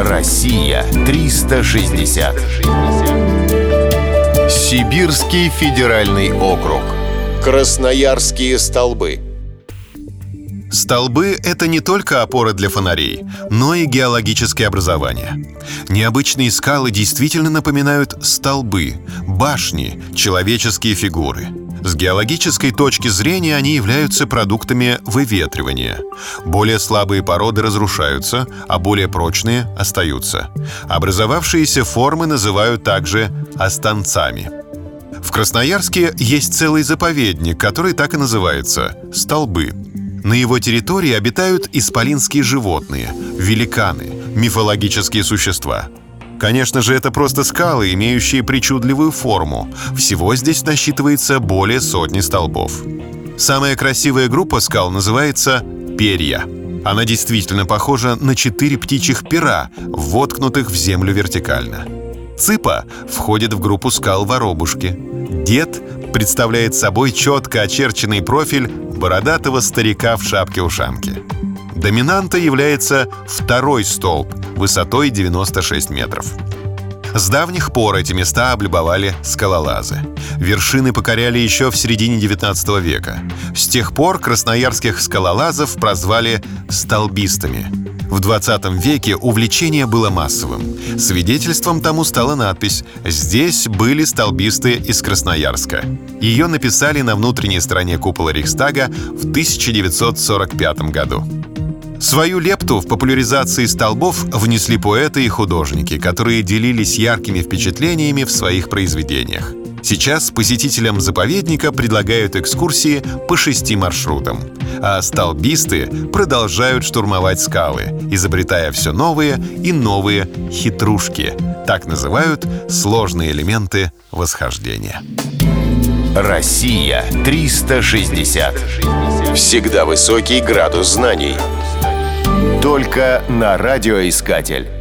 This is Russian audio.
Россия 360. Сибирский федеральный округ. Красноярские столбы. Столбы — это не только опоры для фонарей, но и геологические образования. Необычные скалы действительно напоминают столбы, башни, человеческие фигуры. С геологической точки зрения они являются продуктами выветривания. Более слабые породы разрушаются, а более прочные остаются. Образовавшиеся формы называют также останцами. В Красноярске есть целый заповедник, который так и называется – «Столбы». На его территории обитают исполинские животные, великаны, мифологические существа. Конечно же, это просто скалы, имеющие причудливую форму. Всего здесь насчитывается более сотни столбов. Самая красивая группа скал называется «Перья». Она действительно похожа на четыре птичьих пера, воткнутых в землю вертикально. Цыпа входит в группу скал Воробушки. Дед представляет собой четко очерченный профиль бородатого старика в шапке-ушанке. Доминантой является второй столб высотой 96 метров. С давних пор эти места облюбовали скалолазы. Вершины покоряли еще в середине 19 века. С тех пор красноярских скалолазов прозвали «столбистами». В 20 веке увлечение было массовым. Свидетельством тому стала надпись «Здесь были столбисты из Красноярска». Ее написали на внутренней стороне купола Рейхстага в 1945 году. Свою лепту в популяризации столбов внесли поэты и художники, которые делились яркими впечатлениями в своих произведениях. Сейчас посетителям заповедника предлагают экскурсии по шести маршрутам. А столбисты продолжают штурмовать скалы, изобретая все новые и новые хитрушки. Так называют сложные элементы восхождения. Россия 360. Всегда высокий градус знаний. Только на радиоискатель.